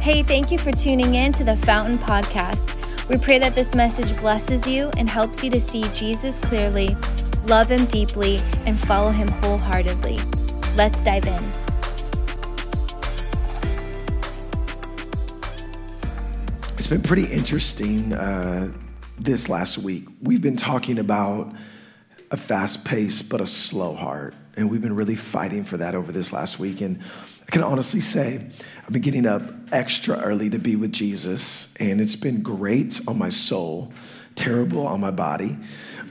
Hey, thank you for tuning in to the Fountain Podcast. We pray that this message blesses you and helps you to see Jesus clearly, love him deeply, and follow him wholeheartedly. Let's dive in. It's been pretty interesting uh, this last week. We've been talking about a fast pace but a slow heart, and we've been really fighting for that over this last week. And I can honestly say I've been getting up extra early to be with Jesus, and it's been great on my soul, terrible on my body.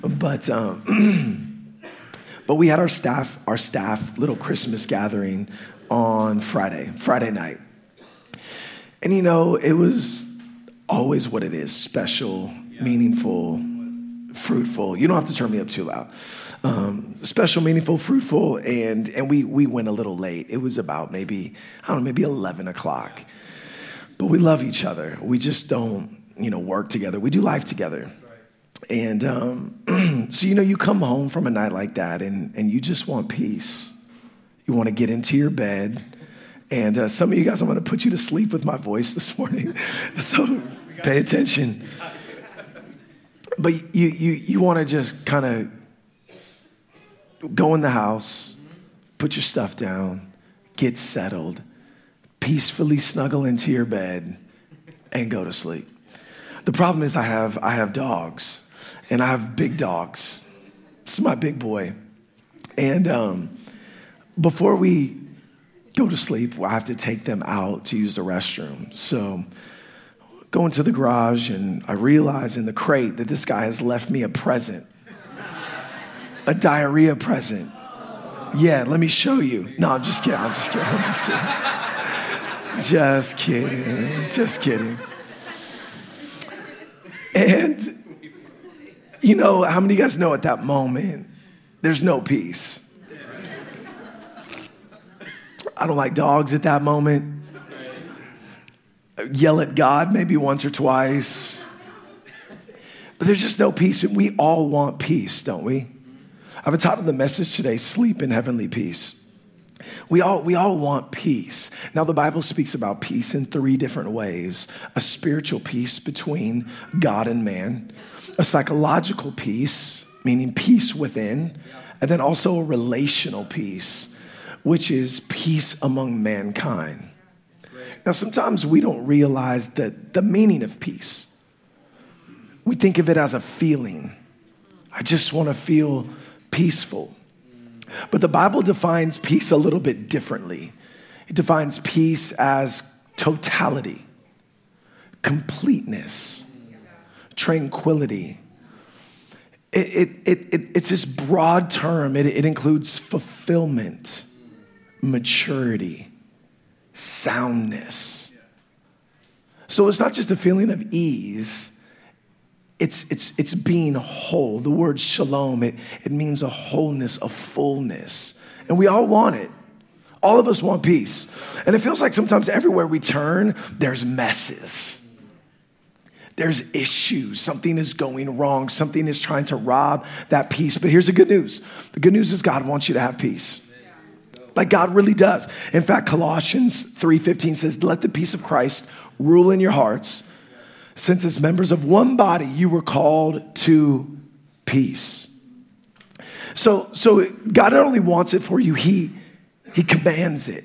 But um, but we had our staff our staff little Christmas gathering on Friday Friday night, and you know it was always what it is special, meaningful, fruitful. You don't have to turn me up too loud. Um, special, meaningful, fruitful, and and we we went a little late. It was about maybe I don't know, maybe eleven o'clock. But we love each other. We just don't, you know, work together. We do life together. And um, so you know, you come home from a night like that, and and you just want peace. You want to get into your bed. And uh, some of you guys, I'm going to put you to sleep with my voice this morning. so pay attention. But you, you, you want to just kind of go in the house, put your stuff down, get settled, peacefully snuggle into your bed, and go to sleep. The problem is I have, I have dogs, and I have big dogs. This is my big boy. And um, before we go to sleep, I have to take them out to use the restroom. So go into the garage, and I realize in the crate that this guy has left me a present a diarrhea present. Yeah, let me show you. No, I'm just kidding. I'm just kidding. I'm just kidding. Just kidding. Just kidding. And, you know, how many of you guys know at that moment, there's no peace? I don't like dogs at that moment. Yell at God maybe once or twice. But there's just no peace. And we all want peace, don't we? I've entitled the message today, Sleep in Heavenly Peace. We all, we all want peace. Now, the Bible speaks about peace in three different ways a spiritual peace between God and man, a psychological peace, meaning peace within, and then also a relational peace, which is peace among mankind. Now, sometimes we don't realize that the meaning of peace. We think of it as a feeling. I just want to feel peaceful. But the Bible defines peace a little bit differently. It defines peace as totality, completeness, tranquility. It, it, it, it it's this broad term, it, it includes fulfillment, maturity, soundness. So it's not just a feeling of ease it's, it's, it's being whole. The word shalom, it, it means a wholeness, a fullness. And we all want it. All of us want peace. And it feels like sometimes everywhere we turn, there's messes. There's issues. Something is going wrong. Something is trying to rob that peace. But here's the good news the good news is God wants you to have peace. Like God really does. In fact, Colossians 3:15 says, "Let the peace of Christ rule in your hearts." Since as members of one body you were called to peace. So, so God not only wants it for you, He, he commands it.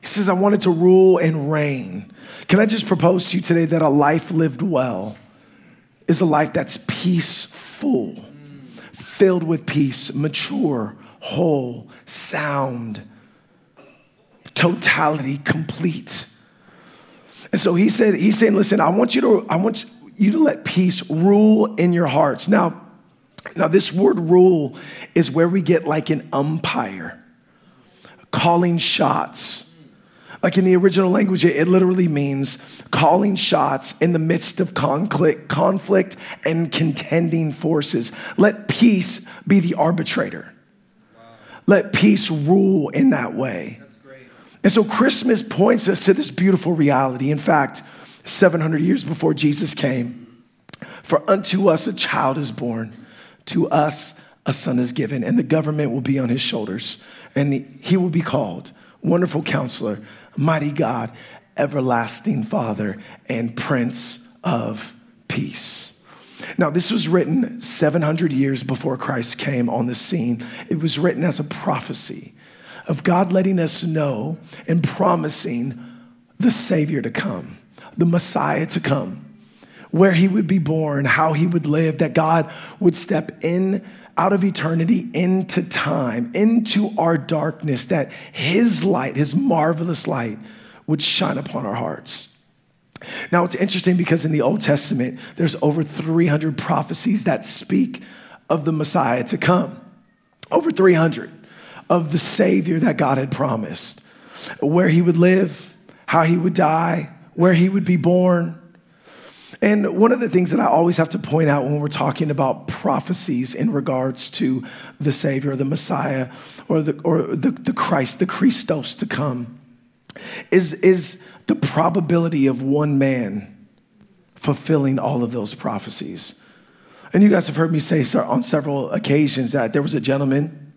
He says, I want it to rule and reign. Can I just propose to you today that a life lived well is a life that's peaceful, filled with peace, mature, whole, sound, totality, complete. And so he said, he's saying, listen, I want you to, I want you to let peace rule in your hearts. Now, now this word rule is where we get like an umpire calling shots. Like in the original language, it literally means calling shots in the midst of conflict, conflict and contending forces. Let peace be the arbitrator. Let peace rule in that way. And so Christmas points us to this beautiful reality. In fact, 700 years before Jesus came, for unto us a child is born, to us a son is given, and the government will be on his shoulders, and he will be called Wonderful Counselor, Mighty God, everlasting Father and Prince of Peace. Now, this was written 700 years before Christ came on the scene. It was written as a prophecy of God letting us know and promising the Savior to come, the Messiah to come, where he would be born, how he would live, that God would step in out of eternity into time, into our darkness, that his light, his marvelous light, would shine upon our hearts. Now, it's interesting because in the Old Testament, there's over 300 prophecies that speak of the Messiah to come. Over 300 of the Savior that God had promised, where he would live, how he would die, where he would be born. And one of the things that I always have to point out when we're talking about prophecies in regards to the Savior, the Messiah, or the, or the, the Christ, the Christos to come, is, is the probability of one man fulfilling all of those prophecies. And you guys have heard me say on several occasions that there was a gentleman,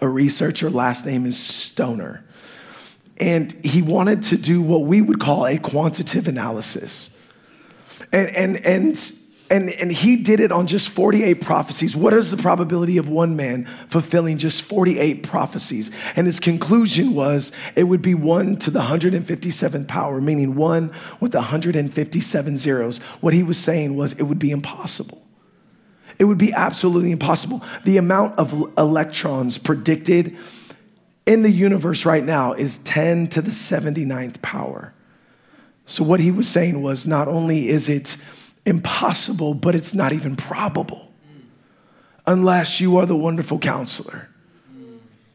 a researcher, last name is Stoner. And he wanted to do what we would call a quantitative analysis. And, and, and and, and he did it on just 48 prophecies. What is the probability of one man fulfilling just 48 prophecies? And his conclusion was it would be one to the 157th power, meaning one with 157 zeros. What he was saying was it would be impossible. It would be absolutely impossible. The amount of electrons predicted in the universe right now is 10 to the 79th power. So, what he was saying was not only is it impossible, but it's not even probable unless you are the wonderful counselor,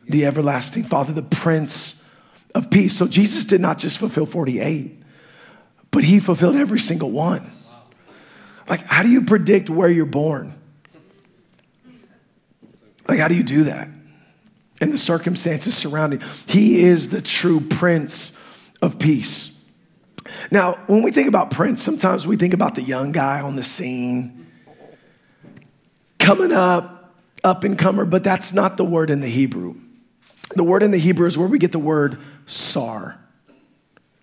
the everlasting Father, the Prince of Peace. So Jesus did not just fulfill 48, but he fulfilled every single one. Like, how do you predict where you're born? Like, how do you do that? And the circumstances surrounding. He is the true Prince of Peace. Now, when we think about Prince, sometimes we think about the young guy on the scene, coming up, up and comer, but that's not the word in the Hebrew. The word in the Hebrew is where we get the word sar,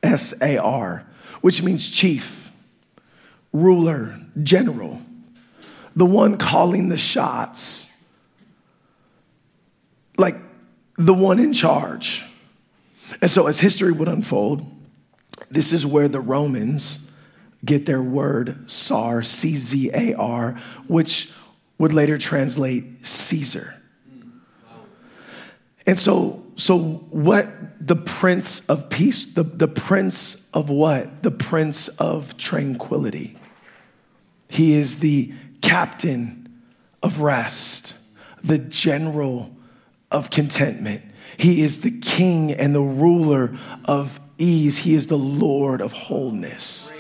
S A R, which means chief, ruler, general, the one calling the shots, like the one in charge. And so, as history would unfold, this is where the Romans get their word SAR, C Z A R, which would later translate Caesar. And so, so what the Prince of Peace, the, the Prince of what? The Prince of Tranquility. He is the captain of rest, the general of contentment. He is the king and the ruler of ease. He is the Lord of wholeness.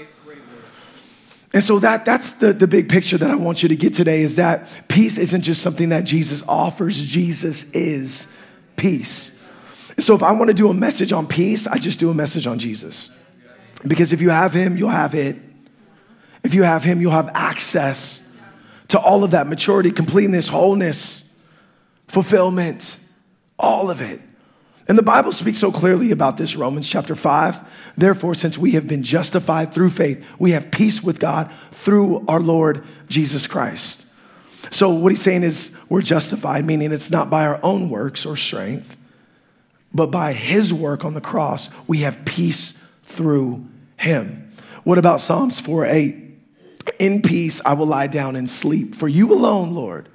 And so that, that's the, the big picture that I want you to get today is that peace isn't just something that Jesus offers, Jesus is peace. So if I want to do a message on peace, I just do a message on Jesus. Because if you have him, you'll have it. If you have him, you'll have access to all of that maturity, completeness, wholeness, fulfillment, all of it. And the Bible speaks so clearly about this, Romans chapter 5. Therefore, since we have been justified through faith, we have peace with God through our Lord Jesus Christ. So, what he's saying is we're justified, meaning it's not by our own works or strength, but by his work on the cross, we have peace through him. What about Psalms 4 8? In peace I will lie down and sleep, for you alone, Lord,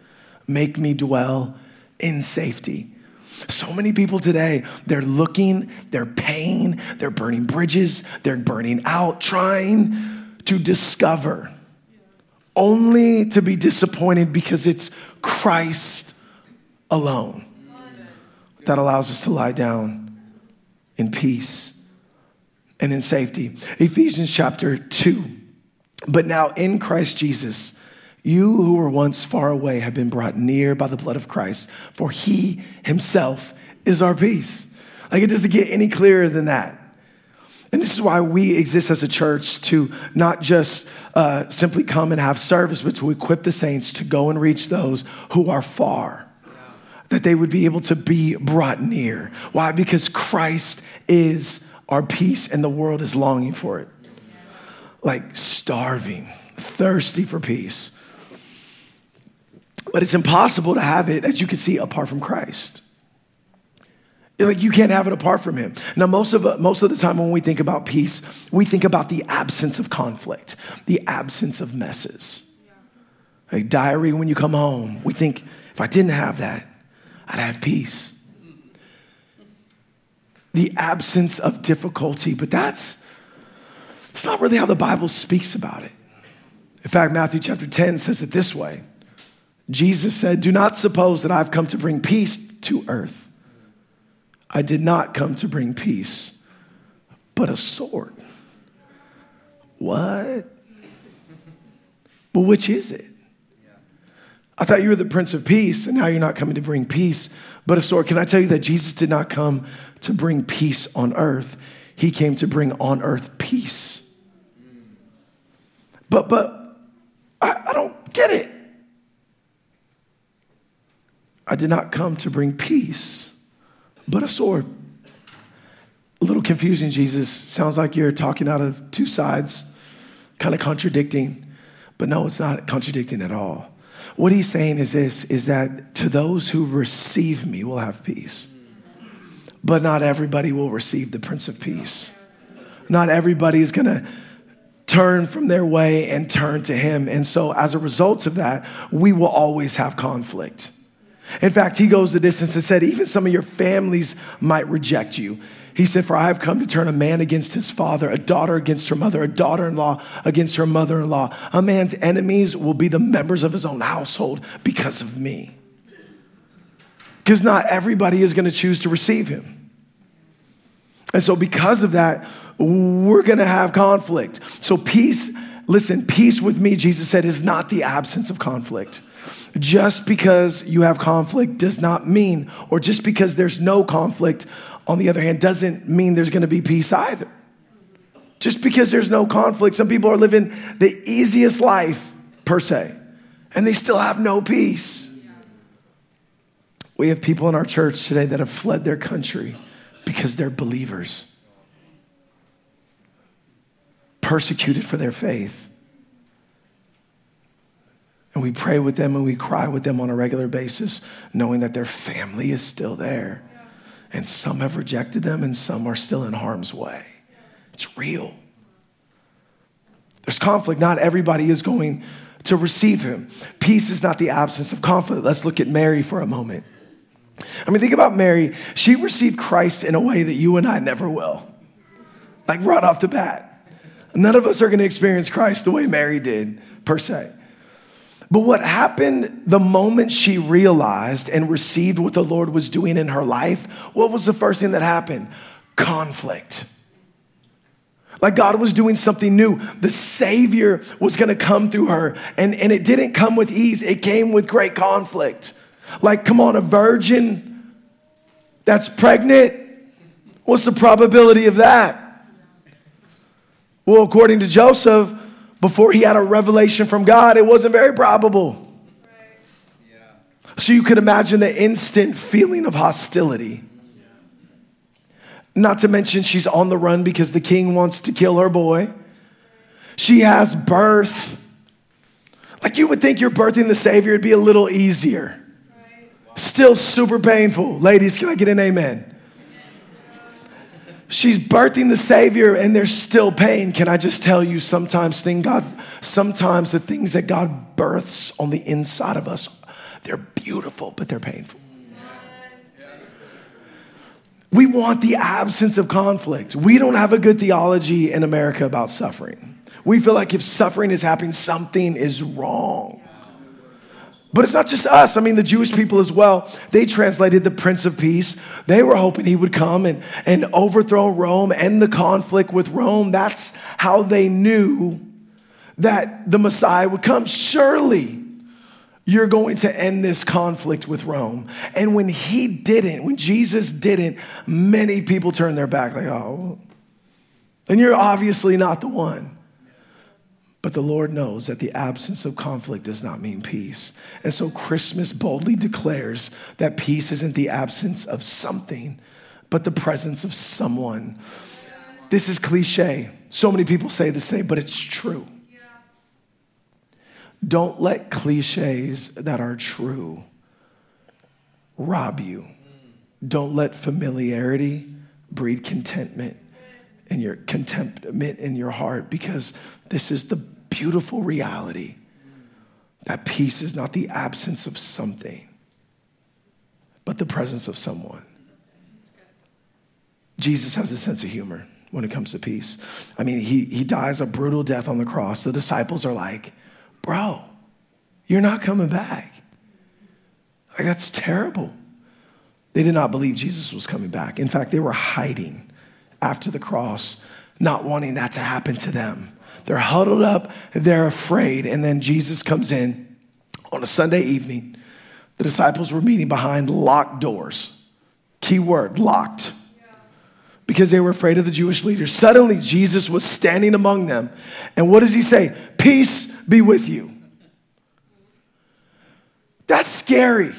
make me dwell in safety. So many people today, they're looking, they're paying, they're burning bridges, they're burning out, trying to discover, only to be disappointed because it's Christ alone that allows us to lie down in peace and in safety. Ephesians chapter 2. But now in Christ Jesus, you who were once far away have been brought near by the blood of Christ, for he himself is our peace. Like it doesn't get any clearer than that. And this is why we exist as a church to not just uh, simply come and have service, but to equip the saints to go and reach those who are far, that they would be able to be brought near. Why? Because Christ is our peace, and the world is longing for it. Like starving, thirsty for peace. But it's impossible to have it, as you can see, apart from Christ. Like you can't have it apart from him. Now, most of most of the time when we think about peace, we think about the absence of conflict, the absence of messes. Like diary when you come home, we think if I didn't have that, I'd have peace. The absence of difficulty, but that's it's not really how the Bible speaks about it. In fact, Matthew chapter 10 says it this way. Jesus said, Do not suppose that I've come to bring peace to earth. I did not come to bring peace, but a sword. What? Well, which is it? I thought you were the Prince of Peace, and now you're not coming to bring peace, but a sword. Can I tell you that Jesus did not come to bring peace on earth? He came to bring on earth peace. But, but, I, I don't get it. I did not come to bring peace, but a sword. A little confusing, Jesus. Sounds like you're talking out of two sides, kind of contradicting. But no, it's not contradicting at all. What he's saying is this is that to those who receive me will have peace. But not everybody will receive the Prince of Peace. Not everybody is going to turn from their way and turn to him. And so as a result of that, we will always have conflict. In fact, he goes the distance and said, even some of your families might reject you. He said, For I have come to turn a man against his father, a daughter against her mother, a daughter in law against her mother in law. A man's enemies will be the members of his own household because of me. Because not everybody is going to choose to receive him. And so, because of that, we're going to have conflict. So, peace, listen, peace with me, Jesus said, is not the absence of conflict. Just because you have conflict does not mean, or just because there's no conflict, on the other hand, doesn't mean there's gonna be peace either. Just because there's no conflict, some people are living the easiest life, per se, and they still have no peace. We have people in our church today that have fled their country because they're believers, persecuted for their faith. And we pray with them and we cry with them on a regular basis, knowing that their family is still there. And some have rejected them and some are still in harm's way. It's real. There's conflict. Not everybody is going to receive him. Peace is not the absence of conflict. Let's look at Mary for a moment. I mean, think about Mary. She received Christ in a way that you and I never will. Like right off the bat. None of us are going to experience Christ the way Mary did, per se. But what happened the moment she realized and received what the Lord was doing in her life, what was the first thing that happened? Conflict. Like God was doing something new. The Savior was gonna come through her, and, and it didn't come with ease, it came with great conflict. Like, come on, a virgin that's pregnant, what's the probability of that? Well, according to Joseph, before he had a revelation from God, it wasn't very probable. So you could imagine the instant feeling of hostility. Not to mention, she's on the run because the king wants to kill her boy. She has birth. Like you would think you're birthing the Savior, it'd be a little easier. Still super painful. Ladies, can I get an amen? She's birthing the savior and there's still pain. Can i just tell you sometimes thing god sometimes the things that god births on the inside of us they're beautiful but they're painful. We want the absence of conflict. We don't have a good theology in america about suffering. We feel like if suffering is happening something is wrong but it's not just us. I mean, the Jewish people as well, they translated the Prince of Peace. They were hoping he would come and, and overthrow Rome, end the conflict with Rome. That's how they knew that the Messiah would come. Surely you're going to end this conflict with Rome. And when he didn't, when Jesus didn't, many people turned their back, like, oh, and you're obviously not the one. But the Lord knows that the absence of conflict does not mean peace. And so Christmas boldly declares that peace isn't the absence of something, but the presence of someone. This is cliche. So many people say this thing, but it's true. Don't let cliches that are true rob you. Don't let familiarity breed contentment in your contentment in your heart because this is the beautiful reality that peace is not the absence of something, but the presence of someone. Jesus has a sense of humor when it comes to peace. I mean, he, he dies a brutal death on the cross. The disciples are like, Bro, you're not coming back. Like, that's terrible. They did not believe Jesus was coming back. In fact, they were hiding after the cross, not wanting that to happen to them. They're huddled up, they're afraid. And then Jesus comes in on a Sunday evening. The disciples were meeting behind locked doors. Key word locked. Because they were afraid of the Jewish leaders. Suddenly, Jesus was standing among them. And what does he say? Peace be with you. That's scary.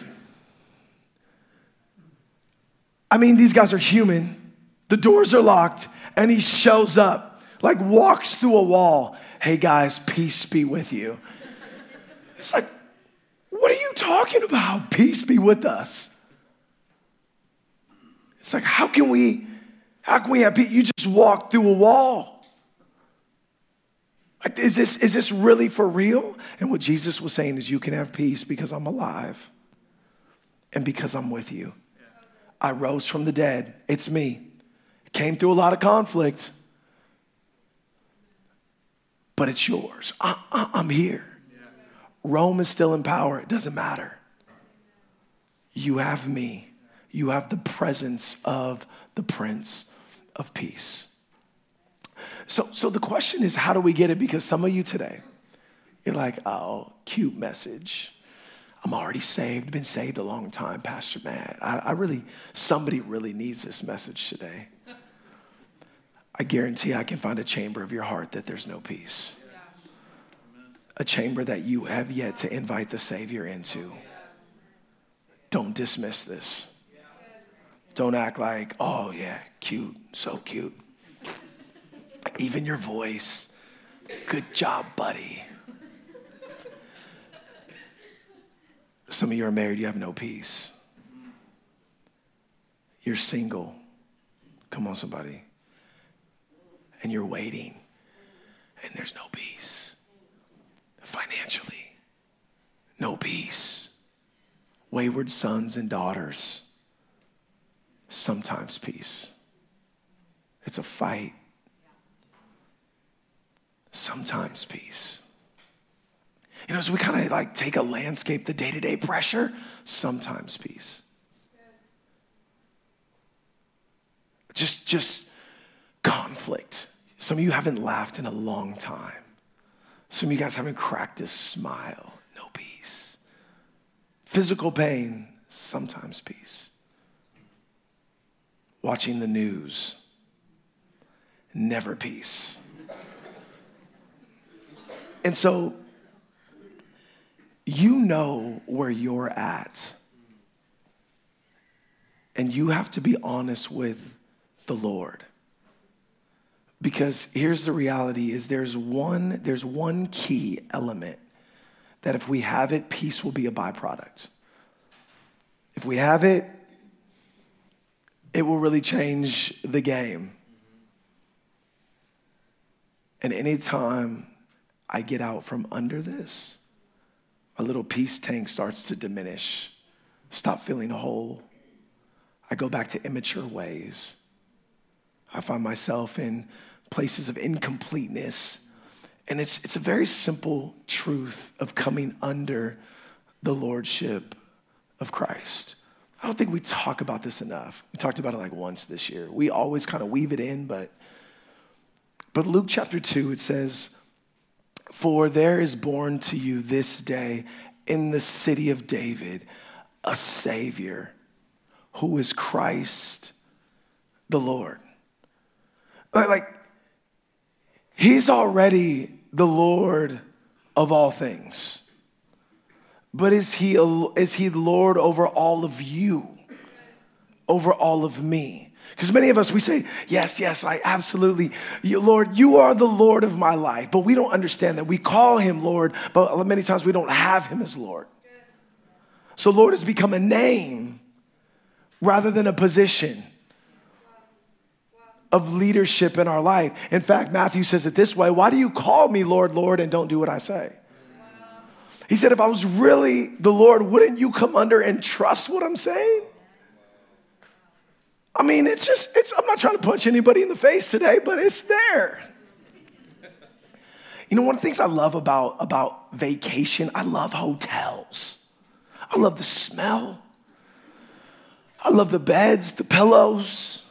I mean, these guys are human. The doors are locked, and he shows up, like walks through a wall. Hey guys, peace be with you. It's like, what are you talking about? Peace be with us. It's like, how can we, how can we have peace? You just walk through a wall. Like, is this, is this really for real? And what Jesus was saying is, you can have peace because I'm alive and because I'm with you. I rose from the dead. It's me. Came through a lot of conflict, but it's yours. Uh, uh, I, am here. Rome is still in power. It doesn't matter. You have me. You have the presence of the Prince of Peace. So, so the question is, how do we get it? Because some of you today, you're like, oh, cute message. I'm already saved, been saved a long time, Pastor Matt. I, I really, somebody really needs this message today. I guarantee I can find a chamber of your heart that there's no peace. A chamber that you have yet to invite the Savior into. Don't dismiss this. Don't act like, oh, yeah, cute, so cute. Even your voice. Good job, buddy. Some of you are married, you have no peace. You're single. Come on, somebody. And you're waiting, and there's no peace. Financially, no peace. Wayward sons and daughters, sometimes peace. It's a fight. Sometimes peace. You know, as we kind of like take a landscape, the day to day pressure, sometimes peace. Just, just conflict. Some of you haven't laughed in a long time. Some of you guys haven't cracked a smile. No peace. Physical pain, sometimes peace. Watching the news, never peace. And so you know where you're at. And you have to be honest with the Lord. Because here's the reality is there's one there's one key element that if we have it peace will be a byproduct. If we have it it will really change the game. And anytime I get out from under this, a little peace tank starts to diminish, stop feeling whole. I go back to immature ways. I find myself in places of incompleteness. And it's, it's a very simple truth of coming under the lordship of Christ. I don't think we talk about this enough. We talked about it like once this year. We always kind of weave it in, but but Luke chapter 2 it says for there is born to you this day in the city of David a Savior who is Christ the Lord. Like, He's already the Lord of all things. But is he, is he Lord over all of you? Over all of me? Because many of us, we say, Yes, yes, I absolutely, you, Lord, you are the Lord of my life. But we don't understand that. We call him Lord, but many times we don't have him as Lord. So, Lord has become a name rather than a position of leadership in our life. In fact, Matthew says it this way Why do you call me Lord, Lord, and don't do what I say? He said, If I was really the Lord, wouldn't you come under and trust what I'm saying? I mean, it's just, it's, I'm not trying to punch anybody in the face today, but it's there. You know, one of the things I love about, about vacation, I love hotels. I love the smell. I love the beds, the pillows.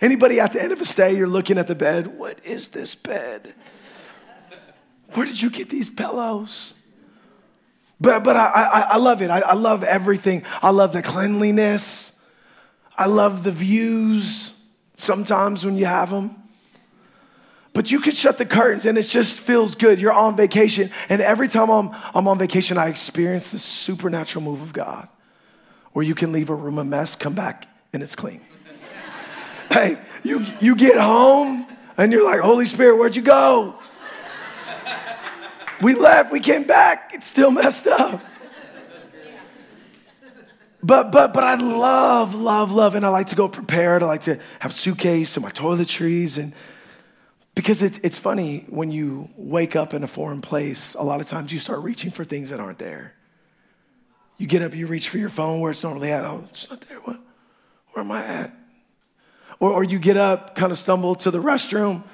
Anybody at the end of a stay, you're looking at the bed, what is this bed? Where did you get these pillows? But, but I, I, I love it. I, I love everything. I love the cleanliness. I love the views sometimes when you have them. But you could shut the curtains and it just feels good. You're on vacation. And every time I'm, I'm on vacation, I experience the supernatural move of God where you can leave a room a mess, come back, and it's clean. Hey, you, you get home and you're like, Holy Spirit, where'd you go? We left, we came back, it's still messed up. But but but I love love love, and I like to go prepared. I like to have suitcase and my toiletries, and because it's it's funny when you wake up in a foreign place. A lot of times you start reaching for things that aren't there. You get up, you reach for your phone where it's normally at. Oh, it's not there. What? Where am I at? Or or you get up, kind of stumble to the restroom,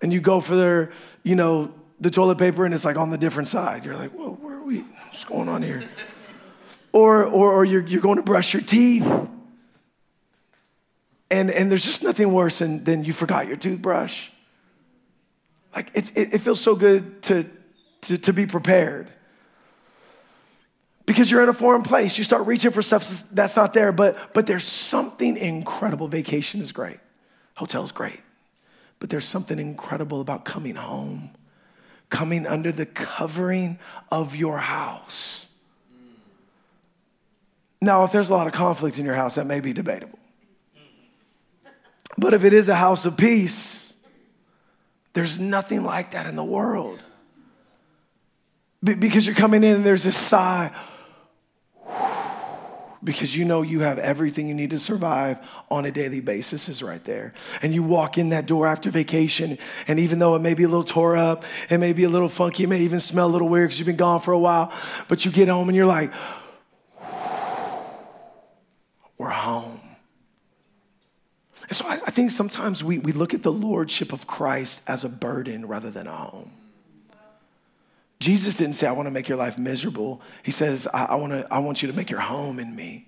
and you go for their you know the toilet paper, and it's like on the different side. You're like, whoa, where are we? What's going on here? or, or, or you're, you're going to brush your teeth. And, and there's just nothing worse than, than you forgot your toothbrush. Like, it, it, it feels so good to, to, to be prepared. Because you're in a foreign place, you start reaching for stuff that's not there, but, but there's something incredible. Vacation is great, hotel's great, but there's something incredible about coming home, coming under the covering of your house now, if there's a lot of conflict in your house, that may be debatable. But if it is a house of peace, there's nothing like that in the world. because you're coming in and there's this sigh, because you know you have everything you need to survive on a daily basis is right there. And you walk in that door after vacation, and even though it may be a little tore up, it may be a little funky, it may even smell a little weird because you've been gone for a while, but you get home and you're like, we're home. And so I, I think sometimes we, we look at the lordship of Christ as a burden rather than a home. Jesus didn't say, I want to make your life miserable. He says, I, I, wanna, I want you to make your home in me.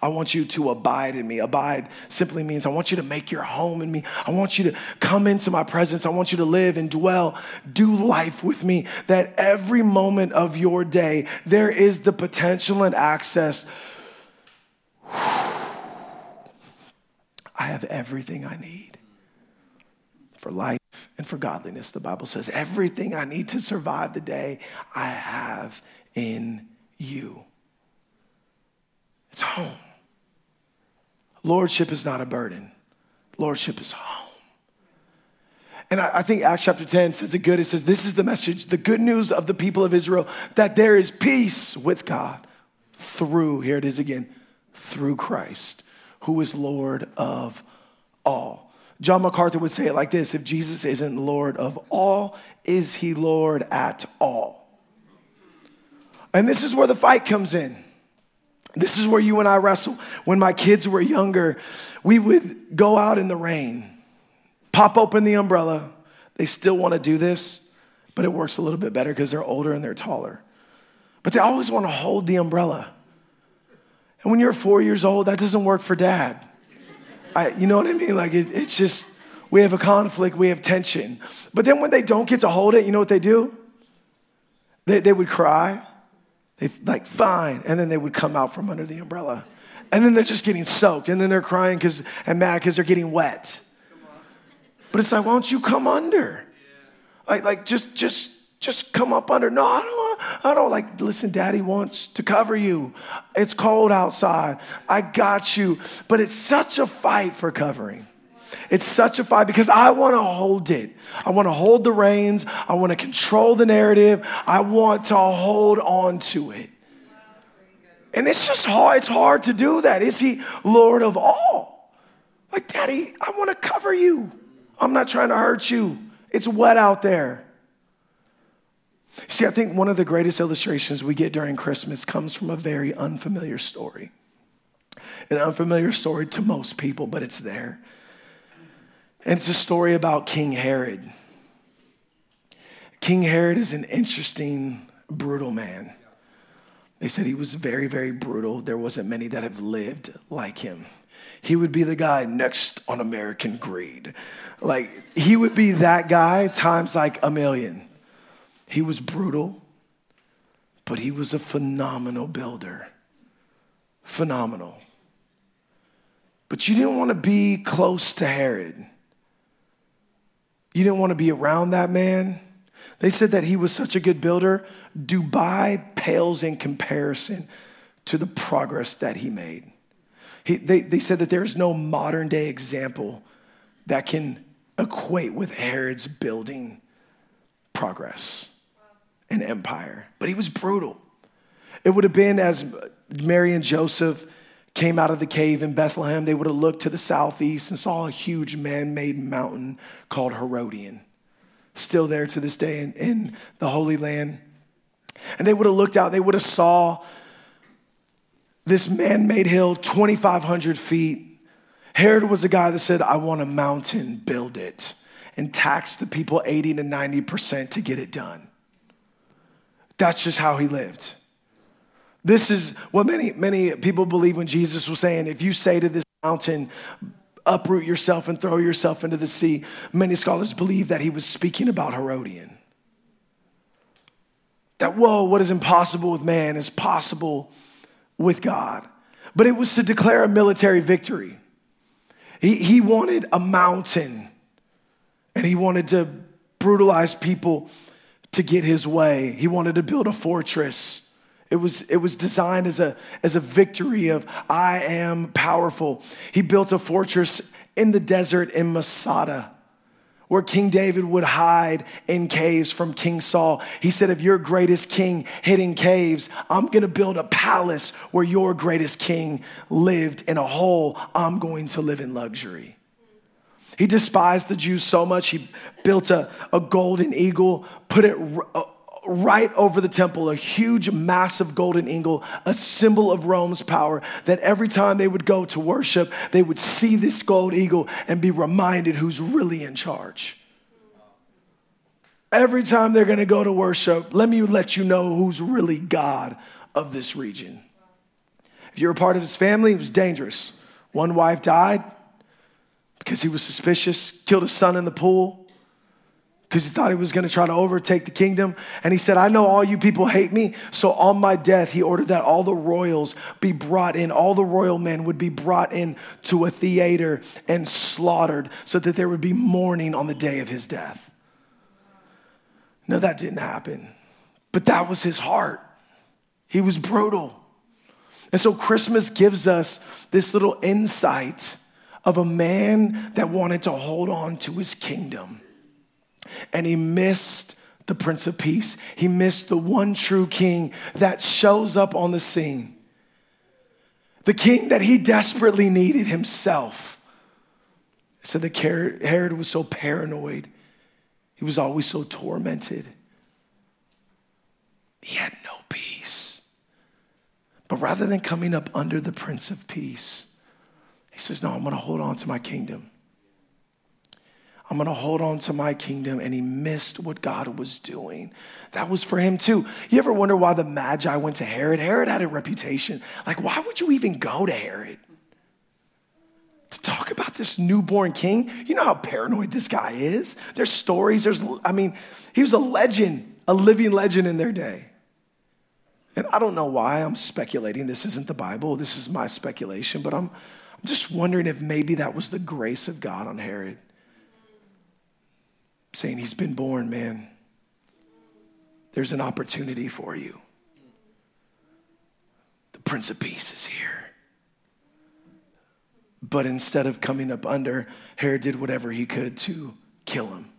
I want you to abide in me. Abide simply means I want you to make your home in me. I want you to come into my presence. I want you to live and dwell, do life with me. That every moment of your day, there is the potential and access I have everything I need for life and for godliness. The Bible says, everything I need to survive the day, I have in you. It's home. Lordship is not a burden, Lordship is home. And I, think Acts chapter 10 says it good. It says, This is the message, the good news of the people of Israel, that there is peace with God through, here it is again, through Christ who is Lord of all. John MacArthur would say it like this If Jesus isn't Lord of all, is he Lord at all? And this is where the fight comes in. This is where you and I wrestle. When my kids were younger, we would go out in the rain, pop open the umbrella. They still want to do this, but it works a little bit better because they're older and they're taller. But they always want to hold the umbrella. And when you're four years old, that doesn't work for dad. I, you know what I mean? Like, it, it's just, we have a conflict, we have tension. But then when they don't get to hold it, you know what they do? They, they would cry. They like, fine. And then they would come out from under the umbrella. And then they're just getting soaked. And then they're crying because and mad because they're getting wet. But it's like, why don't you come under? Like, like just, just, just come up under. No, I don't I don't like, listen, daddy wants to cover you. It's cold outside. I got you. But it's such a fight for covering. It's such a fight because I want to hold it. I want to hold the reins. I want to control the narrative. I want to hold on to it. And it's just hard. It's hard to do that. Is he Lord of all? Like, Daddy, I want to cover you. I'm not trying to hurt you. It's wet out there. See, I think one of the greatest illustrations we get during Christmas comes from a very unfamiliar story. An unfamiliar story to most people, but it's there. And it's a story about King Herod. King Herod is an interesting, brutal man. They said he was very, very brutal. There wasn't many that have lived like him. He would be the guy next on American Greed. Like, he would be that guy times like a million. He was brutal, but he was a phenomenal builder. Phenomenal. But you didn't want to be close to Herod. You didn't want to be around that man. They said that he was such a good builder. Dubai pales in comparison to the progress that he made. He, they, they said that there's no modern day example that can equate with Herod's building progress and empire. But he was brutal. It would have been as Mary and Joseph came out of the cave in Bethlehem, they would have looked to the southeast and saw a huge man made mountain called Herodian, still there to this day in, in the Holy Land. And they would have looked out, they would have saw this man made hill, 2,500 feet. Herod was a guy that said, I want a mountain, build it, and tax the people 80 to 90% to get it done. That's just how he lived. This is what many, many people believe when Jesus was saying, if you say to this mountain, uproot yourself and throw yourself into the sea, many scholars believe that he was speaking about Herodian. That, whoa, what is impossible with man is possible with God. But it was to declare a military victory. He, he wanted a mountain and he wanted to brutalize people to get his way. He wanted to build a fortress. It was, it was designed as a, as a victory of I am powerful. He built a fortress in the desert in Masada where King David would hide in caves from King Saul. He said, If your greatest king hid in caves, I'm gonna build a palace where your greatest king lived in a hole. I'm going to live in luxury. He despised the Jews so much, he built a, a golden eagle, put it uh, right over the temple, a huge, massive golden eagle, a symbol of Rome's power, that every time they would go to worship, they would see this gold eagle and be reminded who's really in charge. Every time they're gonna go to worship, let me let you know who's really God of this region. If you're a part of his family, it was dangerous. One wife died because he was suspicious, killed his son in the pool because he thought he was going to try to overtake the kingdom. And he said, I know all you people hate me. So on my death, he ordered that all the royals be brought in, all the royal men would be brought in to a theater and slaughtered so that there would be mourning on the day of his death. No, that didn't happen. But that was his heart. He was brutal. And so Christmas gives us this little insight of a man that wanted to hold on to his kingdom and he missed the Prince of Peace. He missed the one true king that shows up on the scene. The king that he desperately needed himself. So the Herod was so paranoid. He was always so tormented. He had no peace. But rather than coming up under the Prince of Peace, he says, No, I'm going to hold on to my kingdom. I'm going to hold on to my kingdom. And he missed what God was doing. That was for him too. You ever wonder why the Magi went to Herod? Herod had a reputation. Like, why would you even go to Herod? To talk about this newborn king? You know how paranoid this guy is. There's stories, there's, I mean, he was a legend, a living legend in their day. And I don't know why I'm speculating. This isn't the Bible, this is my speculation, but I'm, I'm just wondering if maybe that was the grace of God on Herod saying, He's been born, man. there's an opportunity for you. The Prince of Peace is here. But instead of coming up under, Herod did whatever he could to kill him,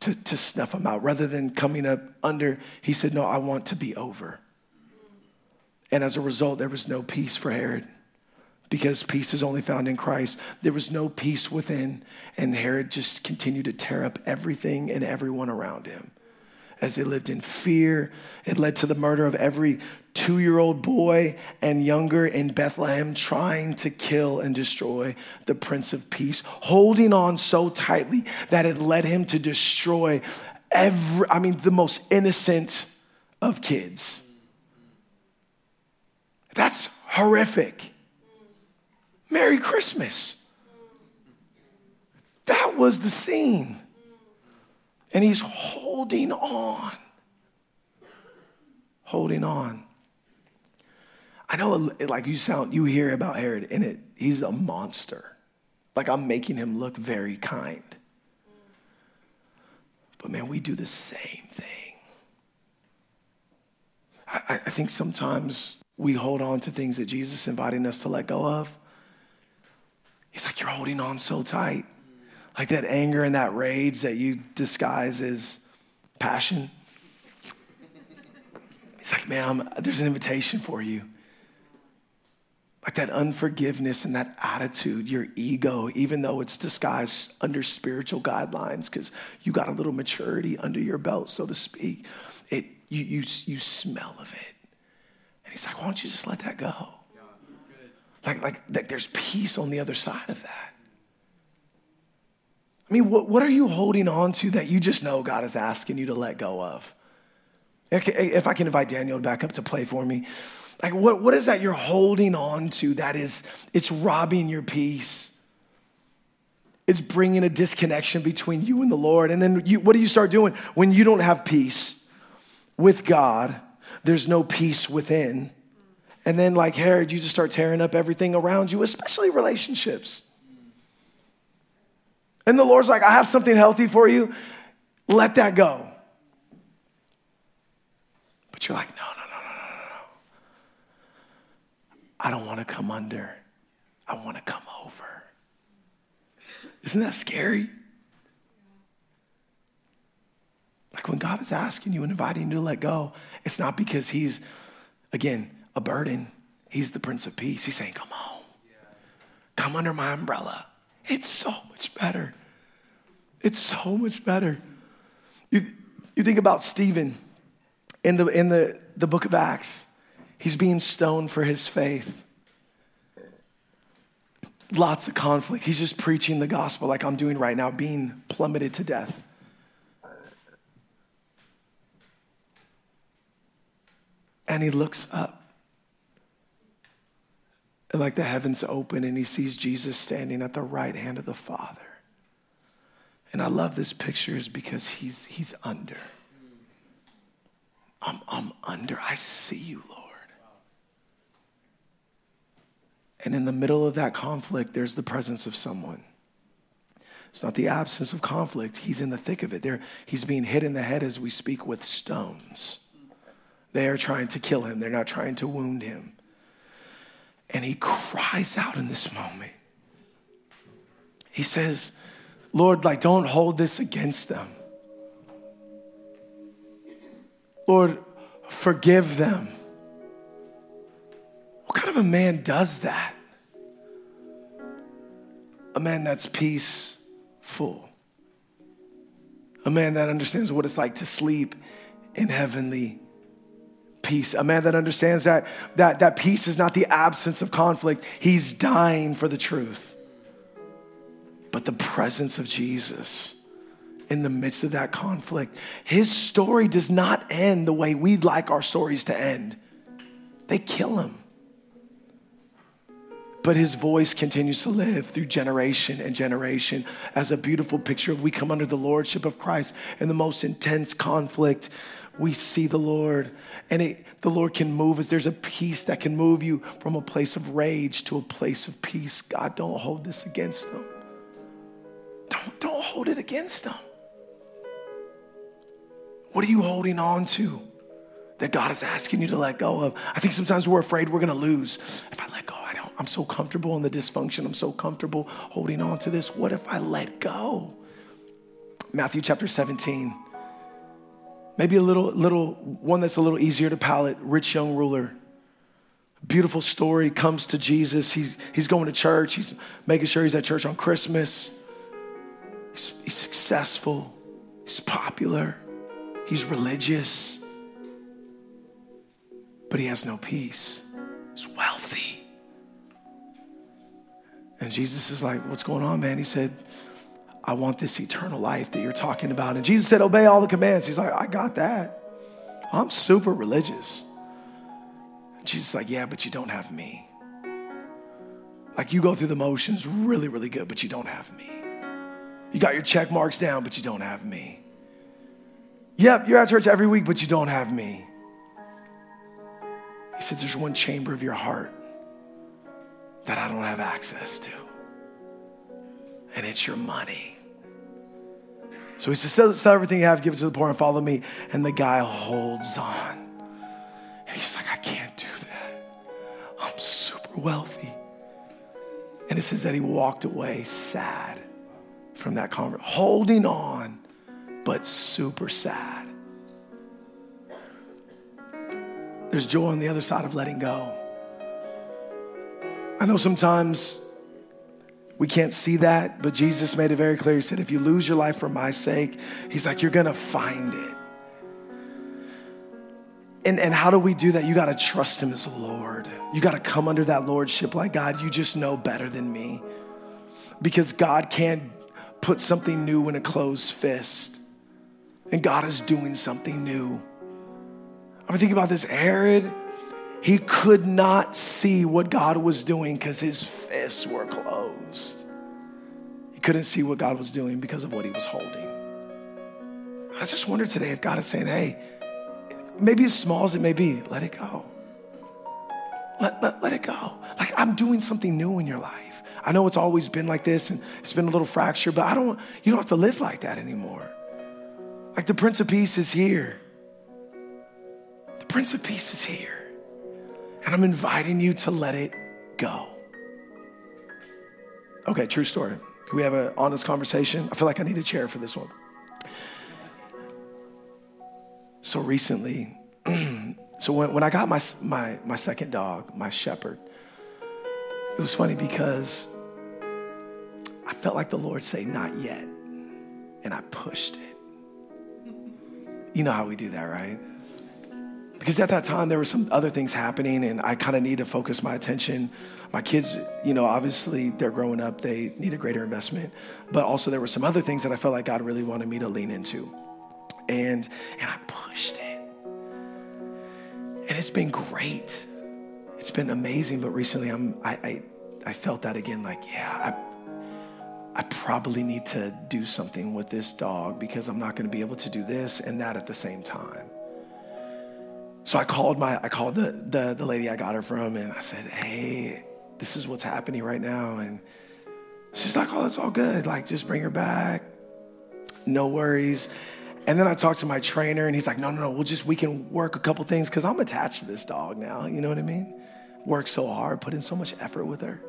to, to snuff him out. Rather than coming up under, he said, No, I want to be over. And as a result, there was no peace for Herod because peace is only found in Christ. There was no peace within, and Herod just continued to tear up everything and everyone around him as they lived in fear. It led to the murder of every two year old boy and younger in Bethlehem, trying to kill and destroy the Prince of Peace, holding on so tightly that it led him to destroy every, I mean, the most innocent of kids. That's horrific. Merry Christmas. That was the scene and he's holding on. Holding on. I know, like you sound, you hear about Herod, and it, he's a monster. Like I'm making him look very kind. But man, we do the same thing. I, I think sometimes we hold on to things that Jesus is inviting us to let go of. He's like, You're holding on so tight like that anger and that rage that you disguise as passion. He's like, man, there's an invitation for you. Like that unforgiveness and that attitude, your ego, even though it's disguised under spiritual guidelines, because you got a little maturity under your belt, so to speak, it, you, you, you smell of it. And he's like, why don't you just let that go? Like, like, like there's peace on the other side of that. I mean, what, what are you holding on to that you just know God is asking you to let go of? If I can invite Daniel back up to play for me. Like, what, what is that you're holding on to that is, it's robbing your peace? It's bringing a disconnection between you and the Lord. And then you, what do you start doing? When you don't have peace with God, there's no peace within. And then, like Herod, you just start tearing up everything around you, especially relationships. And the Lord's like, I have something healthy for you. Let that go. But you're like, no, no, no, no, no, no. I don't want to come under. I want to come over. Isn't that scary? Like when God is asking you and inviting you to let go, it's not because He's, again, a burden. He's the Prince of Peace. He's saying, Come home. Come under my umbrella. It's so much better. It's so much better. You, you think about Stephen in, the, in the, the book of Acts, he's being stoned for his faith. Lots of conflict. He's just preaching the gospel like I'm doing right now, being plummeted to death. And he looks up and like the heavens open and he sees Jesus standing at the right hand of the Father. And I love this picture is because he's he's under. I'm, I'm under. I see you, Lord. And in the middle of that conflict, there's the presence of someone. It's not the absence of conflict. He's in the thick of it. There, he's being hit in the head as we speak with stones. They are trying to kill him. They're not trying to wound him. And he cries out in this moment. He says, Lord, like, don't hold this against them. Lord, forgive them. What kind of a man does that? A man that's peaceful. A man that understands what it's like to sleep in heavenly peace. A man that understands that, that, that peace is not the absence of conflict. He's dying for the truth. But the presence of Jesus in the midst of that conflict, his story does not end the way we'd like our stories to end. They kill him. But his voice continues to live through generation and generation as a beautiful picture of we come under the lordship of Christ in the most intense conflict we see the Lord and it, the Lord can move us. There's a peace that can move you from a place of rage to a place of peace. God, don't hold this against them. Don't, don't hold it against them. What are you holding on to that God is asking you to let go of? I think sometimes we're afraid we're going to lose. If I let go, I don't, I'm so comfortable in the dysfunction. I'm so comfortable holding on to this. What if I let go? Matthew chapter 17. Maybe a little, little one that's a little easier to palate. Rich young ruler. Beautiful story comes to Jesus. He's, he's going to church. He's making sure he's at church on Christmas. He's, he's successful. He's popular. He's religious. But he has no peace. He's wealthy. And Jesus is like, What's going on, man? He said, I want this eternal life that you're talking about. And Jesus said, Obey all the commands. He's like, I got that. I'm super religious. And Jesus is like, Yeah, but you don't have me. Like you go through the motions really, really good, but you don't have me. You got your check marks down, but you don't have me. Yep, you're at church every week, but you don't have me. He said, There's one chamber of your heart that I don't have access to, and it's your money. So he says, sell, everything you have, give it to the poor, and follow me. And the guy holds on. And he's like, I can't do that. I'm super wealthy. And it says that he walked away sad from that conversation, holding on, but super sad. There's joy on the other side of letting go. I know sometimes we can't see that, but Jesus made it very clear. He said, If you lose your life for my sake, He's like, You're gonna find it. And, and how do we do that? You gotta trust Him as Lord. You gotta come under that Lordship like, God, you just know better than me. Because God can't put something new in a closed fist. And God is doing something new. I mean, think about this Herod, he could not see what God was doing because his fists were closed. He couldn't see what God was doing because of what he was holding. I just wonder today if God is saying, hey, maybe as small as it may be, let it go. Let, let, let it go. Like I'm doing something new in your life. I know it's always been like this and it's been a little fractured, but I don't, you don't have to live like that anymore. Like the Prince of Peace is here. The Prince of Peace is here. And I'm inviting you to let it go. Okay, true story. Can we have an honest conversation? I feel like I need a chair for this one. So recently, so when, when I got my, my, my second dog, my shepherd, it was funny because I felt like the Lord say, not yet. And I pushed it. You know how we do that, right? Because at that time, there were some other things happening, and I kind of need to focus my attention. My kids, you know, obviously they're growing up, they need a greater investment. But also, there were some other things that I felt like God really wanted me to lean into. And, and I pushed it. And it's been great. It's been amazing. But recently, I'm, I, I, I felt that again like, yeah, I, I probably need to do something with this dog because I'm not going to be able to do this and that at the same time. So I called my I called the, the the lady I got her from and I said, "Hey, this is what's happening right now." And she's like, "Oh, it's all good. Like just bring her back. No worries." And then I talked to my trainer and he's like, "No, no, no. We'll just we can work a couple things cuz I'm attached to this dog now, you know what I mean? Work so hard, put in so much effort with her."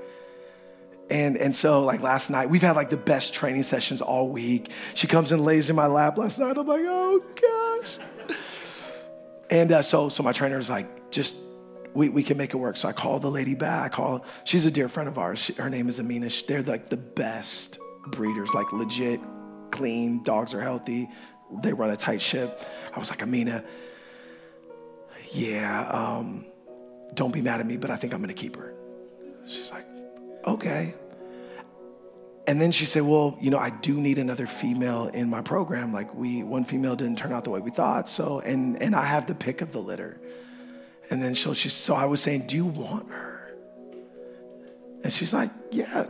And, and so like last night, we've had like the best training sessions all week. She comes and lays in my lap last night. I'm like, oh gosh. And uh, so, so my trainer was like, just we, we can make it work. So I call the lady back. I call, she's a dear friend of ours. She, her name is Amina. They're like the best breeders, like legit, clean, dogs are healthy. They run a tight ship. I was like, Amina, yeah, um, don't be mad at me, but I think I'm gonna keep her. She's like, okay. And then she said, Well, you know, I do need another female in my program. Like we one female didn't turn out the way we thought. So and and I have the pick of the litter. And then so she so I was saying, Do you want her? And she's like, Yeah.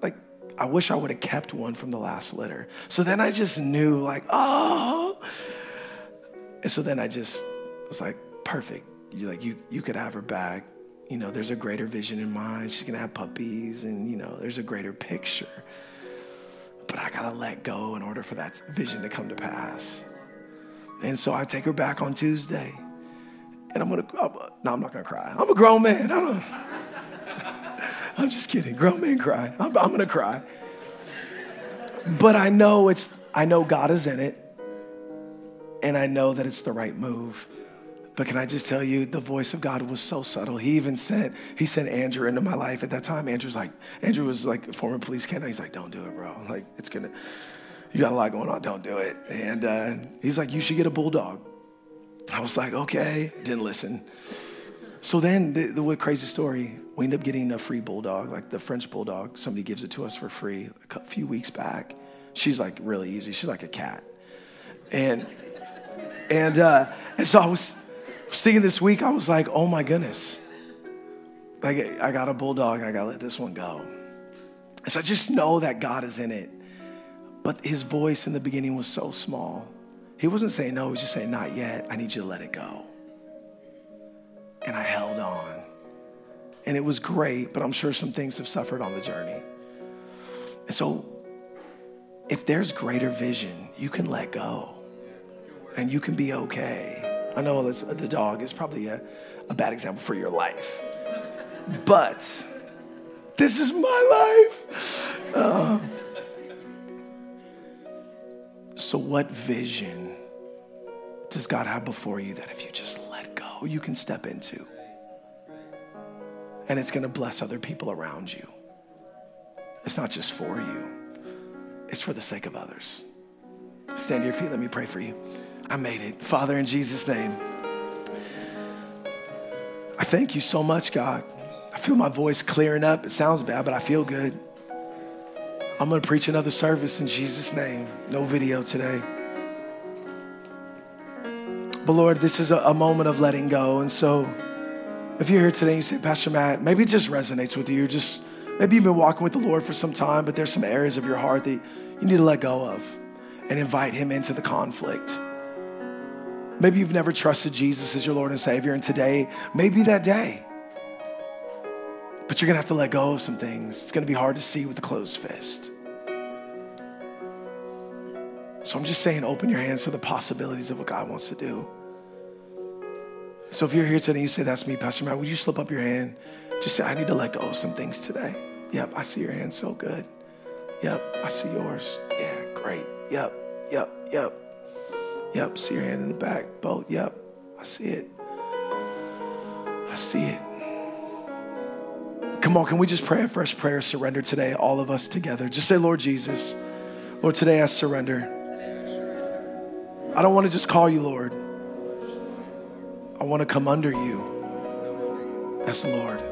Like, I wish I would have kept one from the last litter. So then I just knew, like, oh. And so then I just was like, perfect. You like you you could have her back you know, there's a greater vision in mind. She's gonna have puppies, and you know, there's a greater picture. But I gotta let go in order for that vision to come to pass. And so I take her back on Tuesday. And I'm gonna, I'm, no, I'm not gonna cry. I'm a grown man. I'm, I'm just kidding. Grown men cry. I'm, I'm gonna cry. But I know it's, I know God is in it. And I know that it's the right move. But can I just tell you, the voice of God was so subtle. He even sent, he sent Andrew into my life at that time. Andrew's like, Andrew was like a former police candidate. He's like, don't do it, bro. Like, it's gonna, you got a lot going on, don't do it. And uh, he's like, you should get a bulldog. I was like, okay, didn't listen. So then, the, the crazy story, we end up getting a free bulldog, like the French bulldog. Somebody gives it to us for free a few weeks back. She's like really easy. She's like a cat. And, and, uh, and so I was, was thinking this week, I was like, oh my goodness. Like, I got a bulldog, I gotta let this one go. And so I just know that God is in it. But his voice in the beginning was so small. He wasn't saying no, he was just saying, not yet. I need you to let it go. And I held on. And it was great, but I'm sure some things have suffered on the journey. And so, if there's greater vision, you can let go and you can be okay. I know the dog is probably a, a bad example for your life, but this is my life. Uh, so, what vision does God have before you that if you just let go, you can step into? And it's gonna bless other people around you. It's not just for you, it's for the sake of others. Stand to your feet, let me pray for you. I made it. Father, in Jesus' name, I thank you so much, God. I feel my voice clearing up. It sounds bad, but I feel good. I'm going to preach another service in Jesus' name. No video today. But Lord, this is a, a moment of letting go. And so, if you're here today and you say, Pastor Matt, maybe it just resonates with you. Just maybe you've been walking with the Lord for some time, but there's some areas of your heart that you need to let go of and invite Him into the conflict. Maybe you've never trusted Jesus as your Lord and Savior, and today maybe that day. But you're gonna have to let go of some things. It's gonna be hard to see with a closed fist. So I'm just saying, open your hands to the possibilities of what God wants to do. So if you're here today and you say, That's me, Pastor Matt, would you slip up your hand? Just say, I need to let go of some things today. Yep, I see your hand so good. Yep, I see yours. Yeah, great. Yep, yep, yep. Yep, see your hand in the back. Both. Yep, I see it. I see it. Come on, can we just pray a fresh prayer, surrender today, all of us together? Just say, Lord Jesus, Lord, today I surrender. I don't want to just call you Lord, I want to come under you as Lord.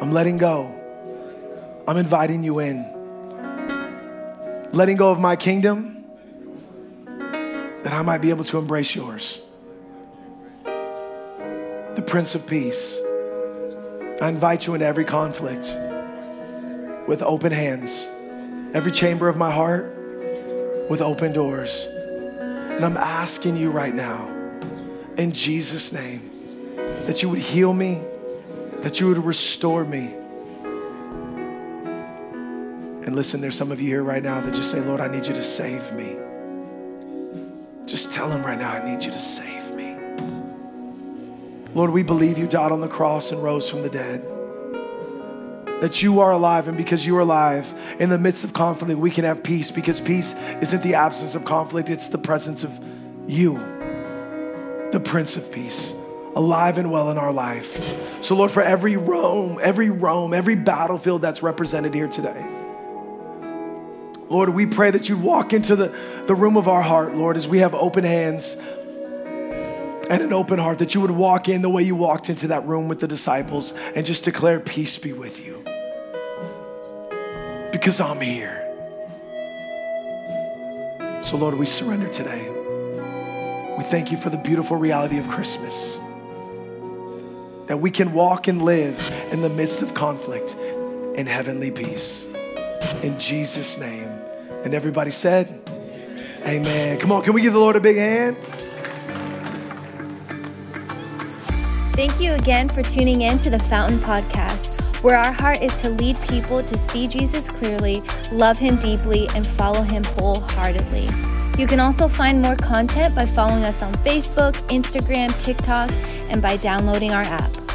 I'm letting go, I'm inviting you in. Letting go of my kingdom that I might be able to embrace yours. The Prince of Peace. I invite you into every conflict with open hands, every chamber of my heart with open doors. And I'm asking you right now, in Jesus' name, that you would heal me, that you would restore me. And listen, there's some of you here right now that just say, Lord, I need you to save me. Just tell him right now, I need you to save. Lord, we believe you died on the cross and rose from the dead. That you are alive, and because you are alive, in the midst of conflict, we can have peace because peace isn't the absence of conflict, it's the presence of you, the Prince of Peace, alive and well in our life. So, Lord, for every Rome, every Rome, every battlefield that's represented here today, Lord, we pray that you walk into the, the room of our heart, Lord, as we have open hands and an open heart, that you would walk in the way you walked into that room with the disciples and just declare, Peace be with you. Because I'm here. So, Lord, we surrender today. We thank you for the beautiful reality of Christmas. That we can walk and live in the midst of conflict in heavenly peace. In Jesus' name. And everybody said, Amen. Amen. Come on, can we give the Lord a big hand? Thank you again for tuning in to the Fountain Podcast, where our heart is to lead people to see Jesus clearly, love him deeply, and follow him wholeheartedly. You can also find more content by following us on Facebook, Instagram, TikTok, and by downloading our app.